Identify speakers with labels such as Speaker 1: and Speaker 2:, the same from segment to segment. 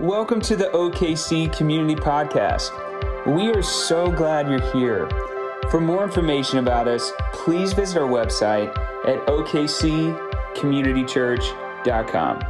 Speaker 1: Welcome to the OKC Community Podcast. We are so glad you're here. For more information about us, please visit our website at okccommunitychurch.com.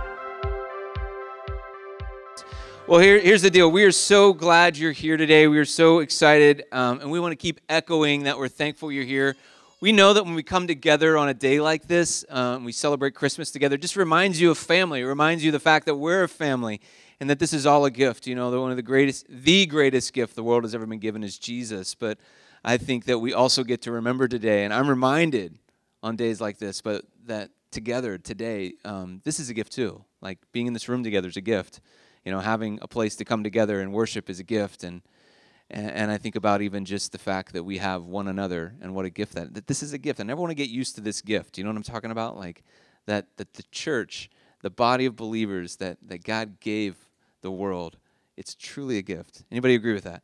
Speaker 2: Well, here, here's the deal. We are so glad you're here today. We are so excited, um, and we want to keep echoing that we're thankful you're here. We know that when we come together on a day like this, um, we celebrate Christmas together, just reminds you of family. It reminds you of the fact that we're a family and that this is all a gift. You know, one of the greatest, the greatest gift the world has ever been given is Jesus. But I think that we also get to remember today, and I'm reminded on days like this, but that together today, um, this is a gift too. Like being in this room together is a gift you know, having a place to come together and worship is a gift. And, and, and I think about even just the fact that we have one another and what a gift that, that this is a gift. I never want to get used to this gift. You know what I'm talking about? Like that, that the church, the body of believers that, that God gave the world, it's truly a gift. Anybody agree with that?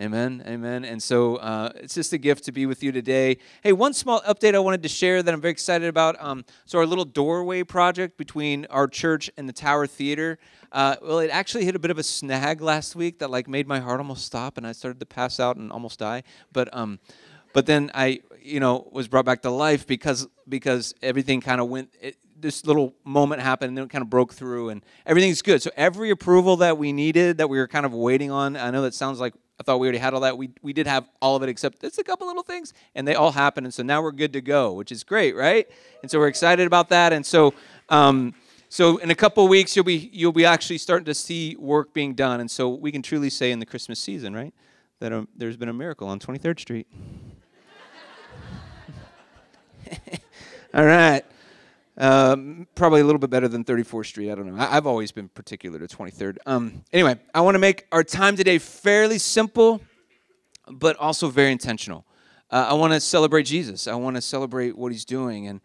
Speaker 2: Amen. Amen. And so uh, it's just a gift to be with you today. Hey, one small update I wanted to share that I'm very excited about. Um, so, our little doorway project between our church and the Tower Theater. Uh, well, it actually hit a bit of a snag last week that like made my heart almost stop, and I started to pass out and almost die. But um, but then I, you know, was brought back to life because because everything kind of went. It, this little moment happened and then it kind of broke through and everything's good. So every approval that we needed that we were kind of waiting on, I know that sounds like I thought we already had all that. We, we did have all of it except it's a couple little things, and they all happened. And so now we're good to go, which is great, right? And so we're excited about that. And so, um, so in a couple weeks, you'll be you'll be actually starting to see work being done. And so we can truly say in the Christmas season, right, that um, there's been a miracle on 23rd Street. all right. Um, probably a little bit better than 34th Street. I don't know. I, have always been particular to 23rd. Um, anyway, I want to make our time today fairly simple, but also very intentional. Uh, I want to celebrate Jesus. I want to celebrate what he's doing. And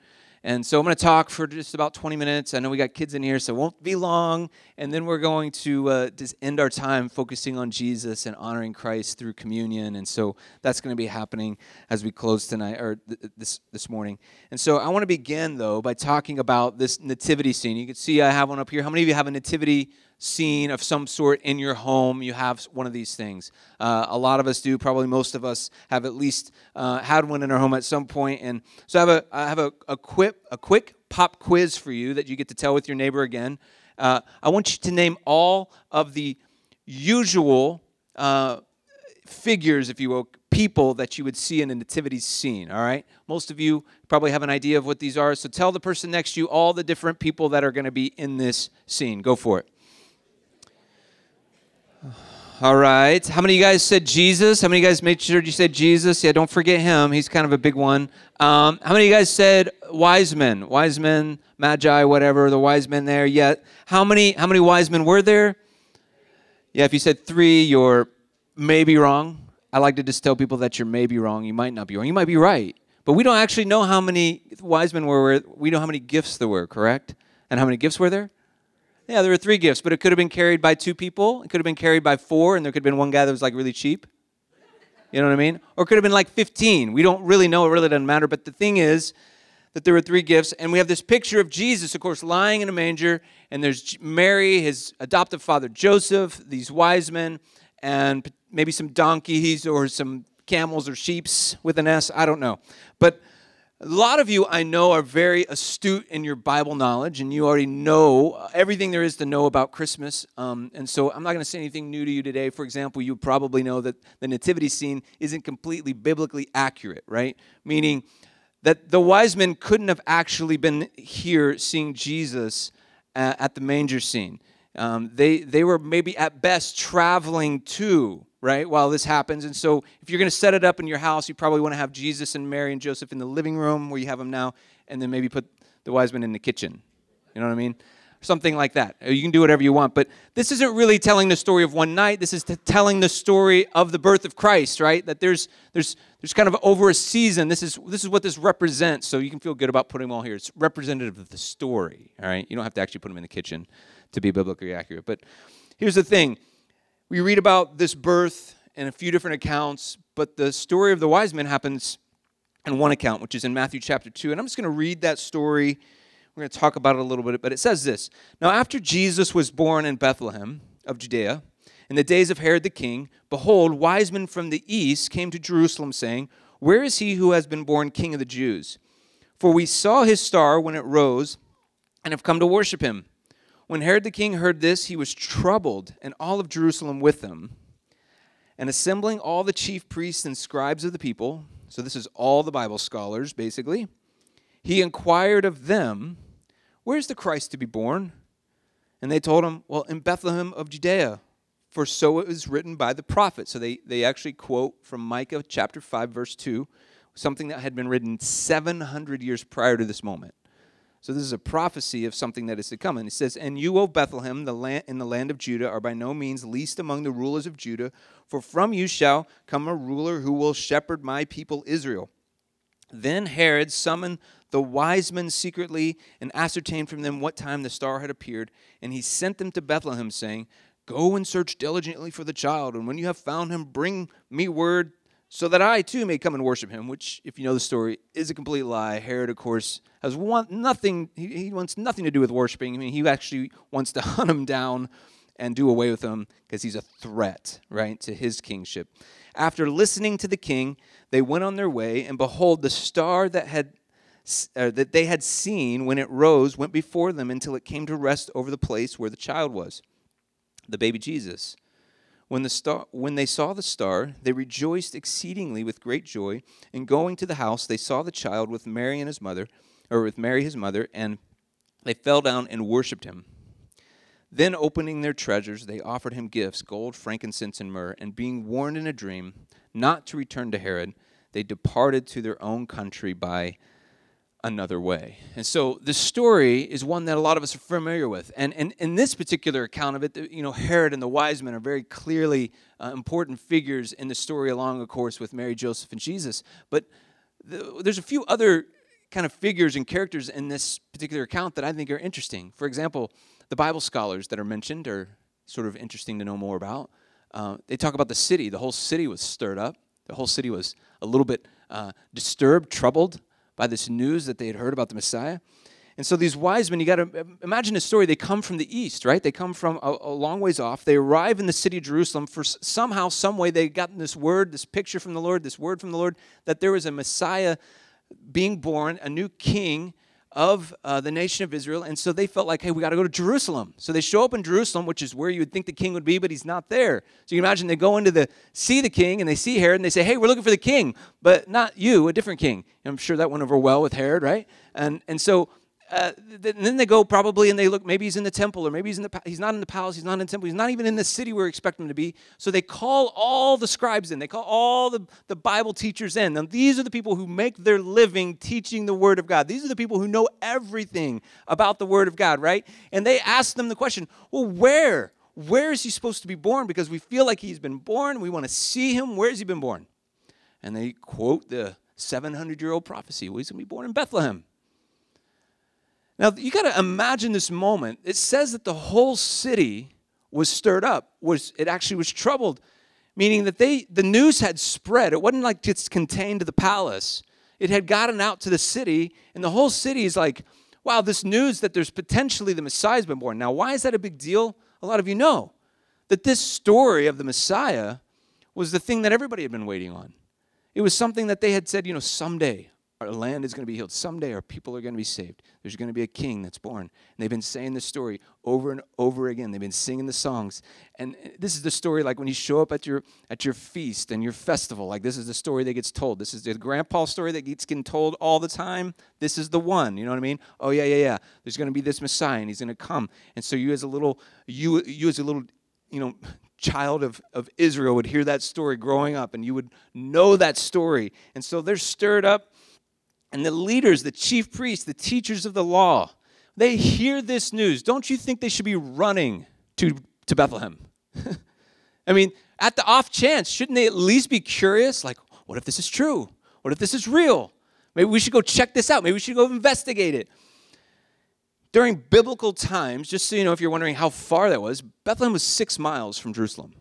Speaker 2: and so I'm going to talk for just about 20 minutes. I know we got kids in here, so it won't be long. And then we're going to uh, just end our time focusing on Jesus and honoring Christ through communion. And so that's going to be happening as we close tonight or th- this this morning. And so I want to begin though by talking about this nativity scene. You can see I have one up here. How many of you have a nativity scene of some sort in your home, you have one of these things. Uh, a lot of us do. Probably most of us have at least uh, had one in our home at some point. And so I have a I have a, a quick a quick pop quiz for you that you get to tell with your neighbor again. Uh, I want you to name all of the usual uh, figures, if you will, people that you would see in a nativity scene. All right. Most of you probably have an idea of what these are. So tell the person next to you all the different people that are going to be in this scene. Go for it. All right. How many of you guys said Jesus? How many of you guys made sure you said Jesus? Yeah, don't forget him. He's kind of a big one. Um, how many of you guys said wise men? Wise men, magi, whatever, the wise men there. Yeah. How many how many wise men were there? Yeah, if you said three, you're maybe wrong. I like to just tell people that you're maybe wrong. You might not be wrong. You might be right. But we don't actually know how many wise men were. We know how many gifts there were, correct? And how many gifts were there? Yeah, there were three gifts, but it could have been carried by two people. It could have been carried by four, and there could have been one guy that was like really cheap. You know what I mean? Or could have been like 15. We don't really know. It really doesn't matter. But the thing is that there were three gifts, and we have this picture of Jesus, of course, lying in a manger, and there's Mary, his adoptive father Joseph, these wise men, and maybe some donkeys or some camels or sheeps with an S. I don't know. But a lot of you I know are very astute in your Bible knowledge, and you already know everything there is to know about Christmas. Um, and so I'm not going to say anything new to you today. For example, you probably know that the nativity scene isn't completely biblically accurate, right? Meaning that the wise men couldn't have actually been here seeing Jesus at the manger scene. Um, they, they were maybe at best traveling to right, while this happens. And so if you're going to set it up in your house, you probably want to have Jesus and Mary and Joseph in the living room where you have them now, and then maybe put the wise men in the kitchen. You know what I mean? Something like that. Uh, you can do whatever you want. But this isn't really telling the story of one night. This is telling the story of the birth of Christ, right? That there's there's there's kind of over a season. This is this is what this represents. So you can feel good about putting them all here. It's representative of the story. All right. You don't have to actually put them in the kitchen to be biblically accurate. But here's the thing we read about this birth in a few different accounts, but the story of the wise men happens in one account, which is in Matthew chapter 2. And I'm just going to read that story. We're going to talk about it a little bit, but it says this Now, after Jesus was born in Bethlehem of Judea, in the days of Herod the king, behold, wise men from the east came to Jerusalem, saying, Where is he who has been born king of the Jews? For we saw his star when it rose, and have come to worship him. When Herod the king heard this, he was troubled, and all of Jerusalem with him. And assembling all the chief priests and scribes of the people, so this is all the Bible scholars, basically, he inquired of them, Where's the Christ to be born? And they told him, Well, in Bethlehem of Judea, for so it was written by the prophet. So they, they actually quote from Micah chapter 5, verse 2, something that had been written 700 years prior to this moment. So this is a prophecy of something that is to come. And it says, And you, O Bethlehem, the land, in the land of Judah, are by no means least among the rulers of Judah, for from you shall come a ruler who will shepherd my people Israel. Then Herod summoned the wise men secretly and ascertained from them what time the star had appeared, and he sent them to Bethlehem, saying, Go and search diligently for the child, and when you have found him, bring me word so that I too may come and worship him, which, if you know the story, is a complete lie. Herod, of course, has want nothing, he, he wants nothing to do with worshiping. I mean, he actually wants to hunt him down and do away with him because he's a threat, right, to his kingship. After listening to the king, they went on their way, and behold, the star that had uh, that they had seen when it rose went before them until it came to rest over the place where the child was, the baby Jesus. When, the star, when they saw the star, they rejoiced exceedingly with great joy. And going to the house, they saw the child with Mary and his mother, or with Mary his mother, and they fell down and worshipped him. Then, opening their treasures, they offered him gifts gold, frankincense, and myrrh. And being warned in a dream not to return to Herod, they departed to their own country by another way. And so the story is one that a lot of us are familiar with. And, and in this particular account of it, you know, Herod and the wise men are very clearly uh, important figures in the story, along, of course, with Mary, Joseph, and Jesus. But the, there's a few other kind of figures and characters in this particular account that I think are interesting. For example, the Bible scholars that are mentioned are sort of interesting to know more about. Uh, they talk about the city. The whole city was stirred up. The whole city was a little bit uh, disturbed, troubled by this news that they had heard about the Messiah. And so these wise men, you got to imagine a story. They come from the east, right? They come from a, a, long ways off. They arrive in the city of Jerusalem. For somehow, some way, they got this word, this picture from the Lord, this word from the Lord that there was a Messiah being born, a new king of uh, the nation of Israel. And so they felt like, hey, we got to go to Jerusalem. So they show up in Jerusalem, which is where you would think the king would be, but he's not there. So you can imagine they go into the see the king and they see Herod and they say, hey, we're looking for the king, but not you, a different king. And I'm sure that went over well with Herod, right? And and so uh, then they go probably and they look maybe he's in the temple or maybe he's in the he's not in the palace he's not in the temple he's not even in the city where we expect him to be. So they call all the scribes in they call all the, the bible teachers in. And these are the people who make their living teaching the word of god. These are the people who know everything about the word of god right? And they ask them the question well where where is he supposed to be born? Because we feel like he's been born we want to see him where has he been born? And they quote the 700 year old prophecy well he's going to be born in bethlehem now, you got to imagine this moment. It says that the whole city was stirred up, was it actually was troubled, meaning that they the news had spread. It wasn't like it's contained to the palace. It had gotten out to the city, and the whole city is like, wow, this news that there's potentially the Messiah's been born. Now, why is that a big deal? A lot of you know that this story of the Messiah was the thing that everybody had been waiting on. It was something that they had said, you know, someday our land is going to be healed. Someday our people are going to be saved. There's going to be a king that's born. And they've been saying the story over and over again. They've been singing the songs. And uh, this is the story like when you show up at your at your feast and your festival. Like this is the story that gets told. This is the grandpa story that gets getting told all the time. This is the one. You know what I mean? Oh yeah, yeah, yeah. There's going to be this Messiah and he's going to come. And so you as a little you you as a little you know child of, of Israel would hear that story growing up and you would know that story. And so they're stirred up and the leaders, the chief priests, the teachers of the law, they hear this news. Don't you think they should be running to, to Bethlehem? I mean, at the off chance, shouldn't they at least be curious? Like, what if this is true? What if this is real? Maybe we should go check this out. Maybe we should go investigate it. During biblical times, just so you know, if you're wondering how far that was, Bethlehem was six miles from Jerusalem.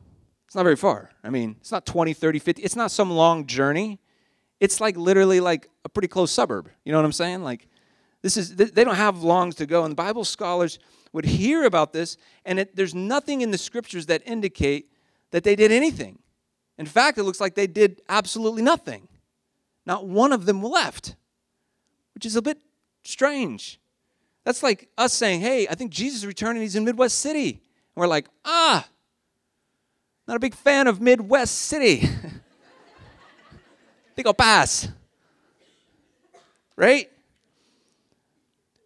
Speaker 2: It's not very far. I mean, it's not 20, 30, 50. It's not some long journey it's like literally like a pretty close suburb. You know what I'm saying? Like this is they don't have longs to go. And Bible scholars would hear about this, and it, there's nothing in the scriptures that indicate that they did anything. In fact, it looks like they did absolutely nothing. Not one of them left, which is a bit strange. That's like us saying, hey, I think Jesus is returning, he's in Midwest City. And we're like, ah, not a big fan of Midwest City. think I'll pass. Right?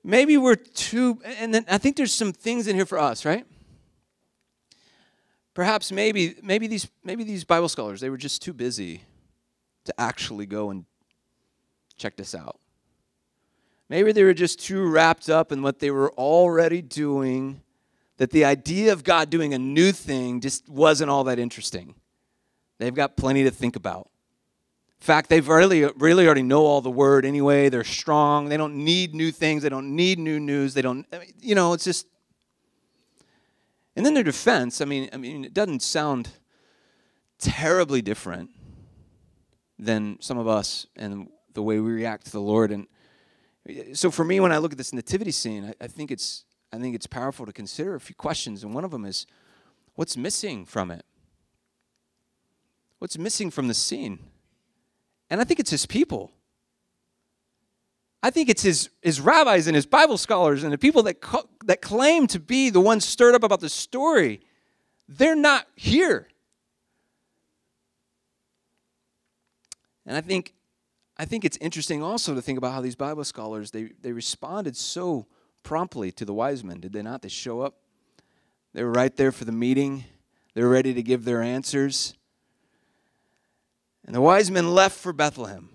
Speaker 2: Maybe we're too, and then I think there's some things in here for us, right? Perhaps maybe maybe these maybe these Bible scholars they were just too busy to actually go and check this out. Maybe they were just too wrapped up in what they were already doing that the idea of God doing a new thing just wasn't all that interesting. They've got plenty to think about. Fact, they've really, really already know all the word anyway. They're strong. They don't need new things. They don't need new news. They don't, you know, it's just. And then their defense, I mean, I mean, it doesn't sound terribly different than some of us and the way we react to the Lord. And so for me, when I look at this nativity scene, I, I think it's I think it's powerful to consider a few questions, and one of them is, what's missing from it? What's missing from the scene? And I think it's his people. I think it's his, his rabbis and his Bible scholars and the people that, co- that claim to be the ones stirred up about the story. They're not here. And I think, I think it's interesting also to think about how these Bible scholars, they, they responded so promptly to the wise men, did they not? They show up. They were right there for the meeting. They're ready to give their answers. And the wise men left for Bethlehem.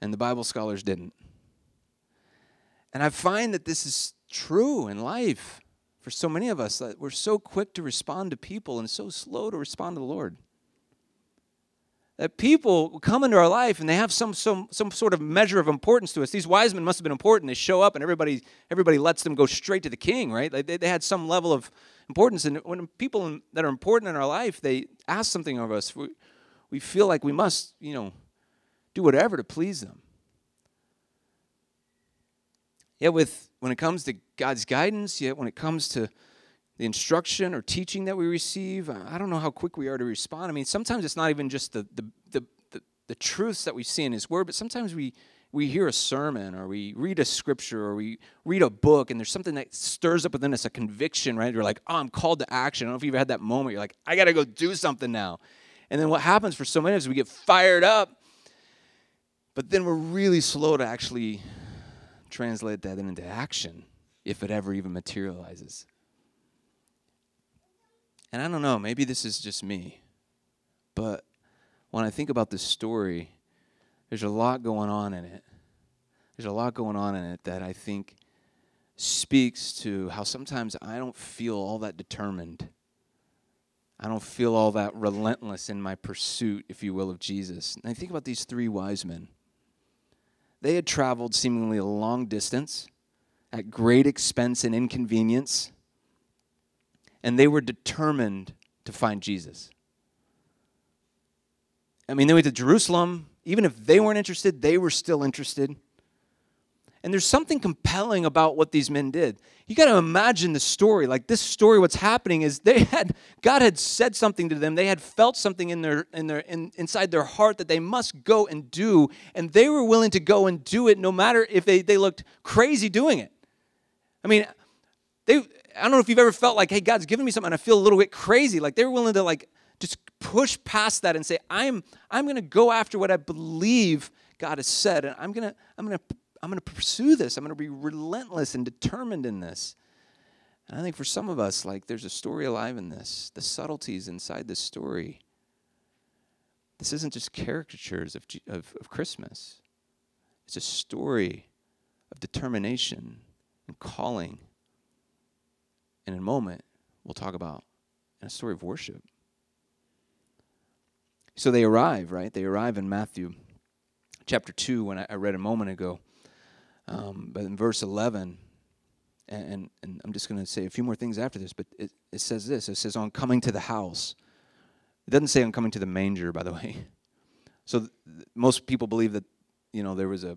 Speaker 2: And the Bible scholars didn't. And I find that this is true in life for so many of us that we're so quick to respond to people and so slow to respond to the Lord. That people come into our life and they have some, some, some sort of measure of importance to us. These wise men must have been important. They show up and everybody, everybody lets them go straight to the king, right? They, they had some level of importance. And when people that are important in our life, they ask something of us, we, we feel like we must, you know, do whatever to please them. Yet with when it comes to God's guidance, yet when it comes to the instruction or teaching that we receive, I don't know how quick we are to respond. I mean, sometimes it's not even just the the the, the, the truths that we see in His Word, but sometimes we we hear a sermon or we read a scripture or we read a book and there's something that stirs up within us a conviction, right? You're like, oh, I'm called to action. I don't know if you've ever had that moment. You're like, I got to go do something now. And then what happens for so many of us, we get fired up, but then we're really slow to actually translate that into action if it ever even materializes. And I don't know, maybe this is just me, but when I think about this story, there's a lot going on in it. There's a lot going on in it that I think speaks to how sometimes I don't feel all that determined. I don't feel all that relentless in my pursuit, if you will, of Jesus. And I think about these three wise men. They had traveled seemingly a long distance at great expense and inconvenience, and they were determined to find Jesus. I mean, they went to Jerusalem, even if they weren't interested, they were still interested. And there's something compelling about what these men did. You got to imagine the story. Like this story, what's happening is they had God had said something to them. They had felt something in their in their in, inside their heart that they must go and do, and they were willing to go and do it, no matter if they, they looked crazy doing it. I mean, they I don't know if you've ever felt like, hey, God's given me something, and I feel a little bit crazy. Like they were willing to like just push past that and say, I'm I'm gonna go after what I believe God has said, and I'm gonna I'm gonna I'm gonna pursue this. I'm gonna be relentless and determined in this. And I think for some of us, like there's a story alive in this, the subtleties inside this story. This isn't just caricatures of, of, of Christmas. It's a story of determination and calling. And in a moment, we'll talk about a story of worship. So they arrive, right? They arrive in Matthew chapter 2, when I, read a moment ago. Um, but in verse 11, and, and I'm just going to say a few more things after this, but it, it says this it says, on coming to the house. It doesn't say on coming to the manger, by the way. So th- most people believe that, you know, there was a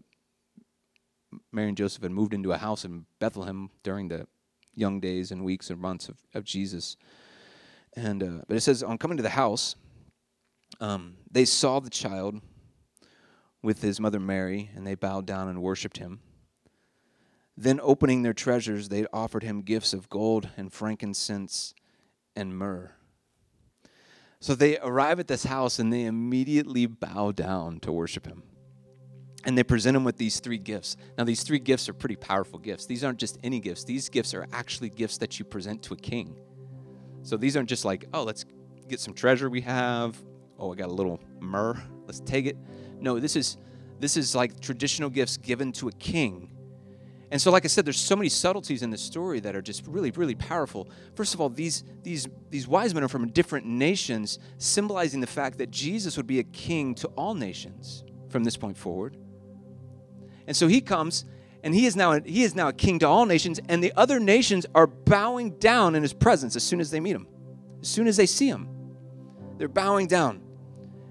Speaker 2: Mary and Joseph had moved into a house in Bethlehem during the young days and weeks and months of, of Jesus. And uh, but it says on coming to the house, um, they saw the child with his mother Mary, and they bowed down and worshipped him. Then, opening their treasures, they offered him gifts of gold and frankincense and myrrh. So they arrive at this house and they immediately bow down to worship him. And they present him with these three gifts. Now, these three gifts are pretty powerful gifts. These aren't just any gifts, these gifts are actually gifts that you present to a king. So these aren't just like, oh, let's get some treasure we have. Oh, I got a little myrrh. Let's take it. No, this is this is like traditional gifts given to a king. And so, like I said, there's so many subtleties in the story that are just really, really powerful. First of all, these these these wise men are from different nations, symbolizing the fact that Jesus would be a king to all nations from this point forward. And so he comes and he is now he is now a king to all nations and the other nations are bowing down in his presence as soon as they meet him as soon as they see him they're bowing down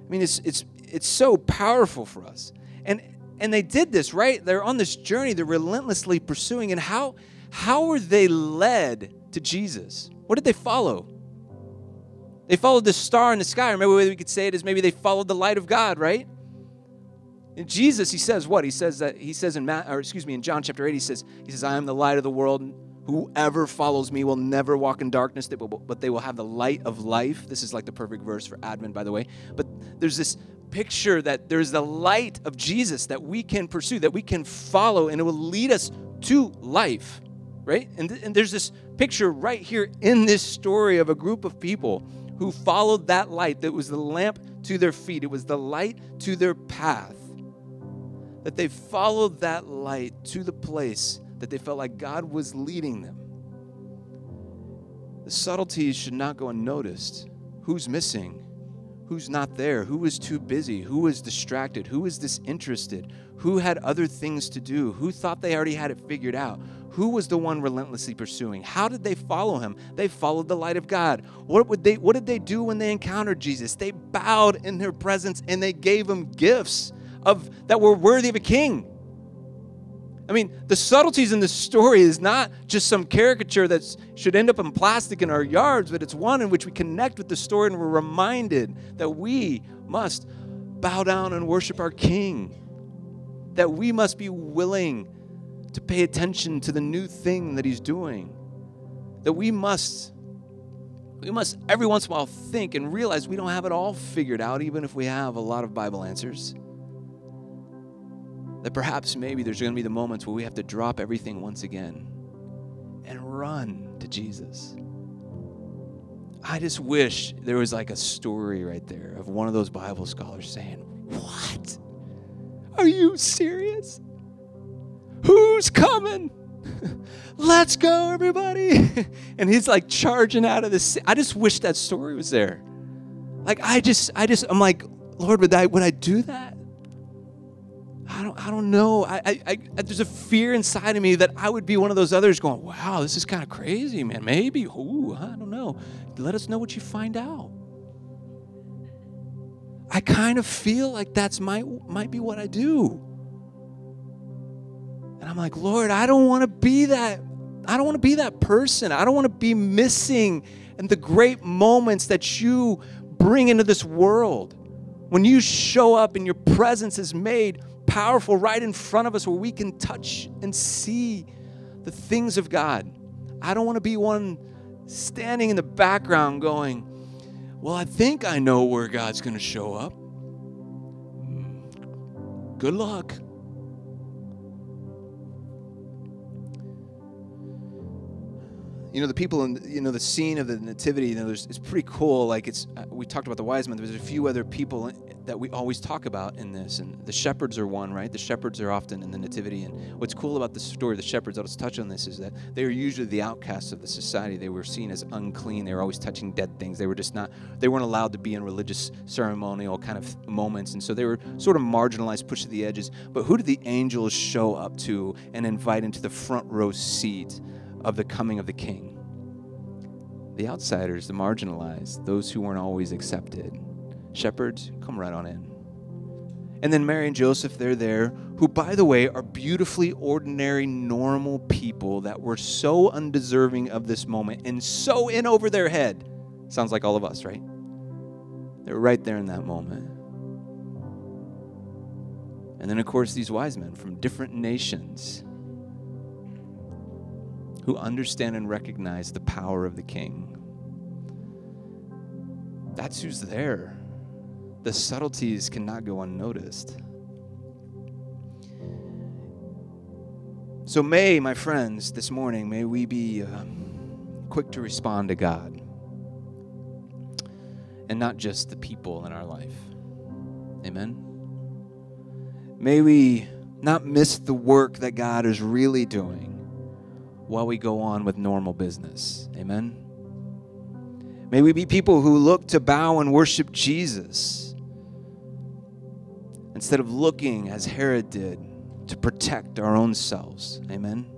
Speaker 2: i mean it's it's it's so powerful for us. And and they did this right? They're on this journey. They're relentlessly pursuing. And how how were they led to jesus? What did they follow? They followed the star in the sky. Remember way we could say it is maybe they followed the light of god right? And Jesus, he says what? He says that he says in Matt, or excuse me, in John chapter 8, he says, he says, I am the light of the world. Whoever follows me will never walk in darkness, but they will have the light of life. This is like the perfect verse for Advent, by the way. But there's this picture that there's the light of Jesus that we can pursue, that we can follow, and it will lead us to life, right? And, th- and there's this picture right here in this story of a group of people who followed that light that was the lamp to their feet, it was the light to their path that they followed that light to the place that they felt like God was leading them. The subtleties should not go unnoticed. Who's missing? Who's not there? Who was too busy? Who was distracted? Who was disinterested? Who had other things to do? Who thought they already had it figured out? Who was the one relentlessly pursuing? How did they follow him? They followed the light of God. What would they what did they do when they encountered Jesus? They bowed in their presence and they gave him gifts of that were worthy of a king. I mean, the subtleties in this story is not just some caricature that should end up in plastic in our yards, but it's one in which we connect with the story and we're reminded that we must bow down and worship our king. That we must be willing to pay attention to the new thing that he's doing. That we must we must every once in a while think and realize we don't have it all figured out even if we have a lot of Bible answers that perhaps maybe there's going to be the moments where we have to drop everything once again and run to Jesus. I just wish there was like a story right there of one of those Bible scholars saying, What? Are you serious? Who's coming? Let's go, everybody. and he's like charging out of this. I just wish that story was there. Like, I just, I just, I'm like, Lord, would I, would I do that? I don't, I don't know. I, I, I, there's a fear inside of me that I would be one of those others going, wow, this is kind of crazy, man. Maybe. Ooh, I don't know. Let us know what you find out. I kind of feel like that's my, might be what I do. And I'm like, Lord, I don't want to be that. I don't want to be that person. I don't want to be missing and the great moments that you bring into this world. When you show up and your presence is made powerful right in front of us where we can touch and see the things of God. I don't want to be one standing in the background going, Well, I think I know where God's going to show up. Hmm. Good luck. You know the people in you know the scene of the nativity you know it's pretty cool like it's uh, we talked about the wise men there's a few other people that we always talk about in this and the shepherds are one right? The shepherds are often in the nativity and what's cool about the story of the shepherds i'll just touch on this is that they were usually the outcasts of the society. They were seen as unclean they were always touching dead things they were just not they weren't allowed to be in religious ceremonial kind of moments and so they were sort of marginalized pushed to the edges. But who did the angels show up to and invite into the front row seat of the coming of the king. The outsiders, the marginalized, those who weren't always accepted. Shepherds, come right on in. And then Mary and Joseph, they're there, who, by the way, are beautifully ordinary, normal people that were so undeserving of this moment and so in over their head. Sounds like all of us, right? They're right there in that moment. And then, of course, these wise men from different nations who understand and recognize the power of the king. That's who's there the subtleties cannot go unnoticed. So, may, my friends, this morning, may we be uh, quick to respond to God and not just the people in our life. Amen. May we not miss the work that God is really doing while we go on with normal business. Amen. May we be people who look to bow and worship Jesus instead of looking as Herod did to protect our own selves. Amen.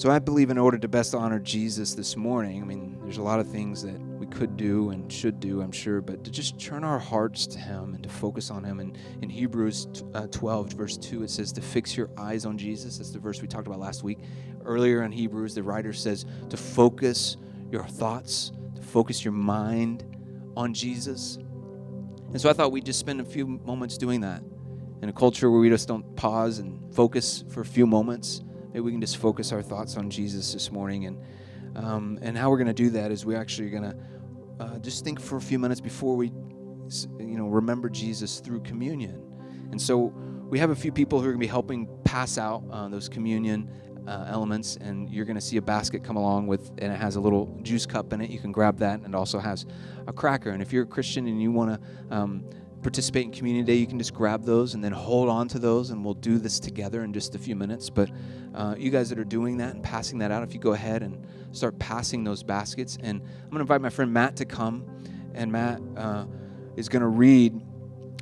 Speaker 2: So I believe in order to best honor Jesus this morning, I mean, there's a lot of things that we could do and should do, I'm sure, but to just turn our hearts to Him and to focus on Him. And in Hebrews uh, 12, verse 2, it says to fix your eyes on Jesus. That's the verse we talked about last week. Earlier in Hebrews, the writer says to focus your thoughts, to focus your mind on Jesus. And so I thought we'd just spend a few moments doing that. In a culture where we just don't pause and focus for a few moments, we can just focus our thoughts on Jesus this morning. And, um, and how we're going to do that is we're actually going to uh, just think for a few minutes before we you know, remember Jesus through communion. And so we have a few people who are going to be helping pass out uh, those communion uh, elements, and you're going to see a basket come along with, and it has a little juice cup in it. You can grab that, and it also has a cracker. And if you're a Christian and you want to um, participate in Community Day, you can just grab those and then hold on to those, and we'll do this together in just a few minutes. But uh, you guys that are doing that and passing that out, if you go ahead and start passing those baskets, and I'm going to invite my friend Matt to come, and Matt uh, is going to read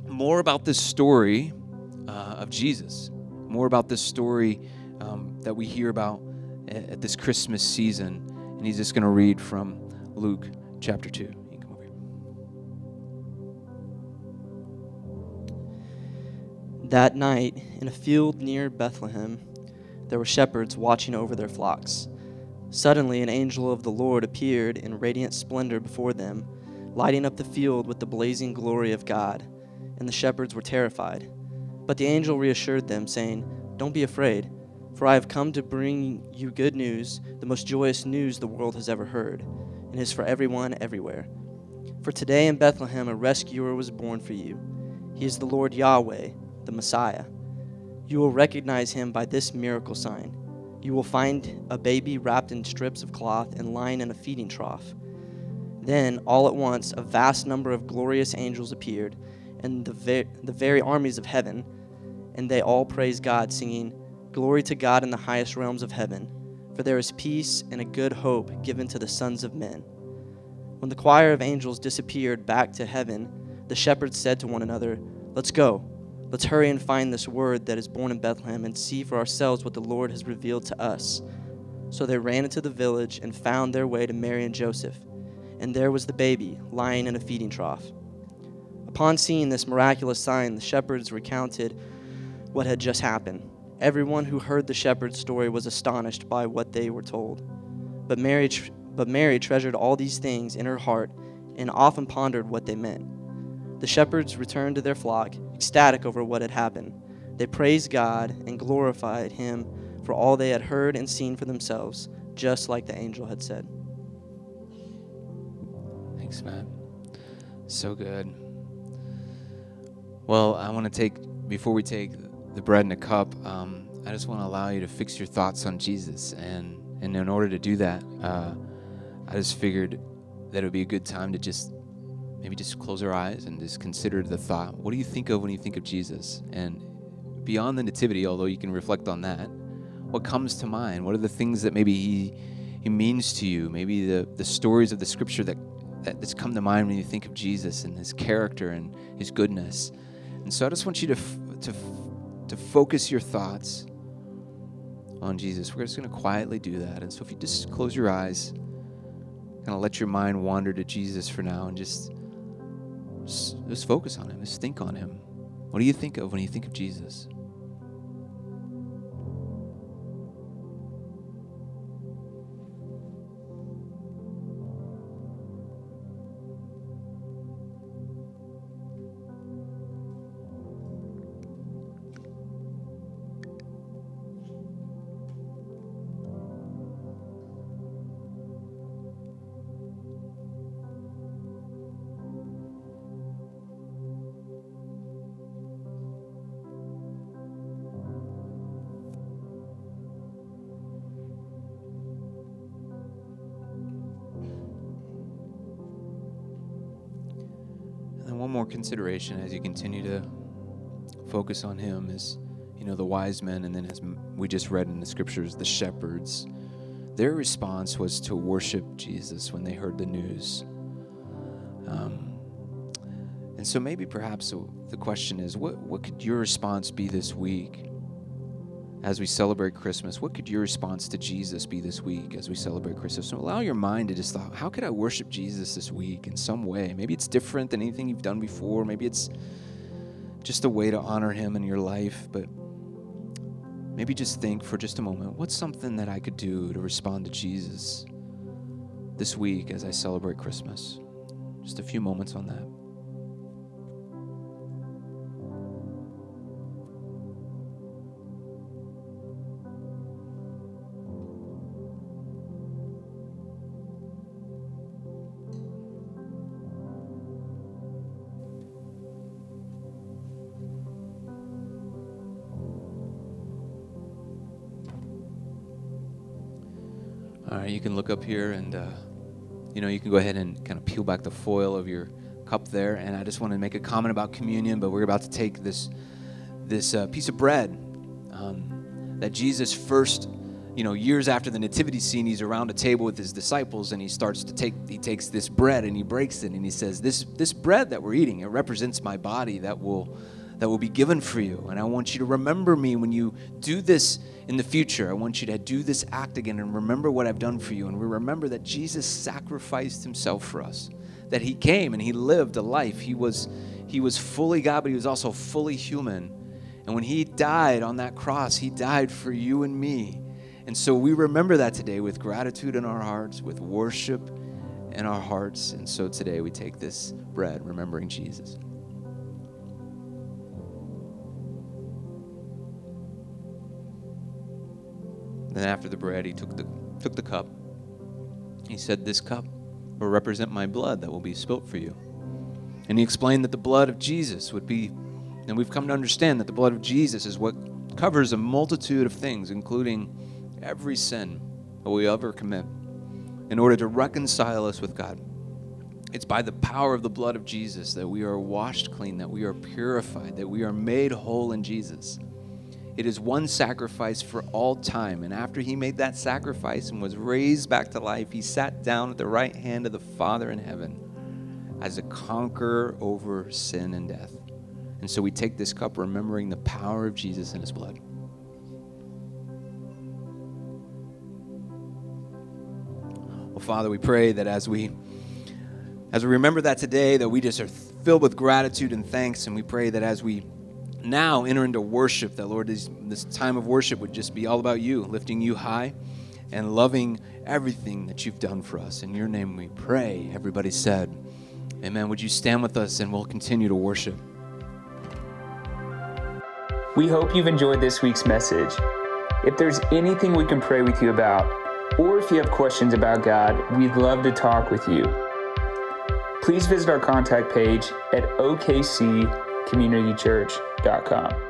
Speaker 2: more about this story uh, of Jesus, more about this story um, that we hear about at, at this Christmas season. And he's just going to read from Luke chapter 2.
Speaker 3: That night, in a field near Bethlehem, there were shepherds watching over their flocks. Suddenly, an angel of the Lord appeared in radiant splendor before them, lighting up the field with the blazing glory of God, and the shepherds were terrified. But the angel reassured them, saying, Don't be afraid. For I have come to bring you good news, the most joyous news the world has ever heard, and is for everyone everywhere. For today in Bethlehem a rescuer was born for you. He is the Lord Yahweh, the Messiah. You will recognize him by this miracle sign. You will find a baby wrapped in strips of cloth and lying in a feeding trough. Then, all at once, a vast number of glorious angels appeared, and the, ver- the very armies of heaven, and they all praised God, singing, Glory to God in the highest realms of heaven, for there is peace and a good hope given to the sons of men. When the choir of angels disappeared back to heaven, the shepherds said to one another, Let's go. Let's hurry and find this word that is born in Bethlehem and see for ourselves what the Lord has revealed to us. So they ran into the village and found their way to Mary and Joseph. And there was the baby, lying in a feeding trough. Upon seeing this miraculous sign, the shepherds recounted what had just happened. Everyone who heard the shepherd's story was astonished by what they were told. But Mary, but Mary treasured all these things in her heart and often pondered what they meant. The shepherds returned to their flock, ecstatic over what had happened. They praised God and glorified Him for all they had heard and seen for themselves, just like the angel had said.
Speaker 2: Thanks, Matt. So good. Well, I want to take, before we take the bread and the cup, um, I just want to allow you to fix your thoughts on Jesus. And, and in order to do that, uh, I just figured that it would be a good time to just maybe just close our eyes and just consider the thought what do you think of when you think of Jesus? And beyond the nativity, although you can reflect on that, what comes to mind? What are the things that maybe he, he means to you? Maybe the, the stories of the scripture that, that that's come to mind when you think of Jesus and his character and his goodness. And so I just want you to, to to focus your thoughts on Jesus. We're just going to quietly do that. And so if you just close your eyes, kind of let your mind wander to Jesus for now and just Just, just focus on him. Just think on him. What do you think of when you think of Jesus? Consideration as you continue to focus on Him is, you know, the wise men, and then as we just read in the scriptures, the shepherds. Their response was to worship Jesus when they heard the news. Um, and so maybe perhaps the question is what, what could your response be this week? As we celebrate Christmas, what could your response to Jesus be this week as we celebrate Christmas? So allow your mind to just thought, how could I worship Jesus this week in some way? Maybe it's different than anything you've done before. Maybe it's just a way to honor him in your life, but maybe just think for just a moment, what's something that I could do to respond to Jesus this week as I celebrate Christmas? Just a few moments on that. All right, you can look up here and, uh, you know, you can go ahead and kind of peel back the foil of your cup there. And I just want to make a comment about communion, but we're about to take this, this uh, piece of bread um, that Jesus first, you know, years after the nativity scene, he's around a table with his disciples and he starts to take, he takes this bread and he breaks it and he says, this, this bread that we're eating, it represents my body that will, that will be given for you. And I want you to remember me when you do this in the future, I want you to do this act again and remember what I've done for you. And we remember that Jesus sacrificed himself for us, that he came and he lived a life. He was, he was fully God, but he was also fully human. And when he died on that cross, he died for you and me. And so we remember that today with gratitude in our hearts, with worship in our hearts. And so today we take this bread, remembering Jesus. Then after the bread, he took the, took the cup. He said, This cup will represent my blood that will be spilt for you. And he explained that the blood of Jesus would be, and we've come to understand that the blood of Jesus is what covers a multitude of things, including every sin that we ever commit, in order to reconcile us with God. It's by the power of the blood of Jesus that we are washed clean, that we are purified, that we are made whole in Jesus. It is one sacrifice for all time. And after he made that sacrifice and was raised back to life, he sat down at the right hand of the Father in heaven as a conqueror over sin and death. And so we take this cup remembering the power of Jesus and his blood. Well, Father, we pray that as we as we remember that today, that we just are filled with gratitude and thanks, and we pray that as we now enter into worship, that Lord, this, this time of worship would just be all about you, lifting you high and loving everything that you've done for us. In your name we pray. Everybody said, Amen. Would you stand with us and we'll continue to worship?
Speaker 1: We hope you've enjoyed this week's message. If there's anything we can pray with you about, or if you have questions about God, we'd love to talk with you. Please visit our contact page at OKC communitychurch.com.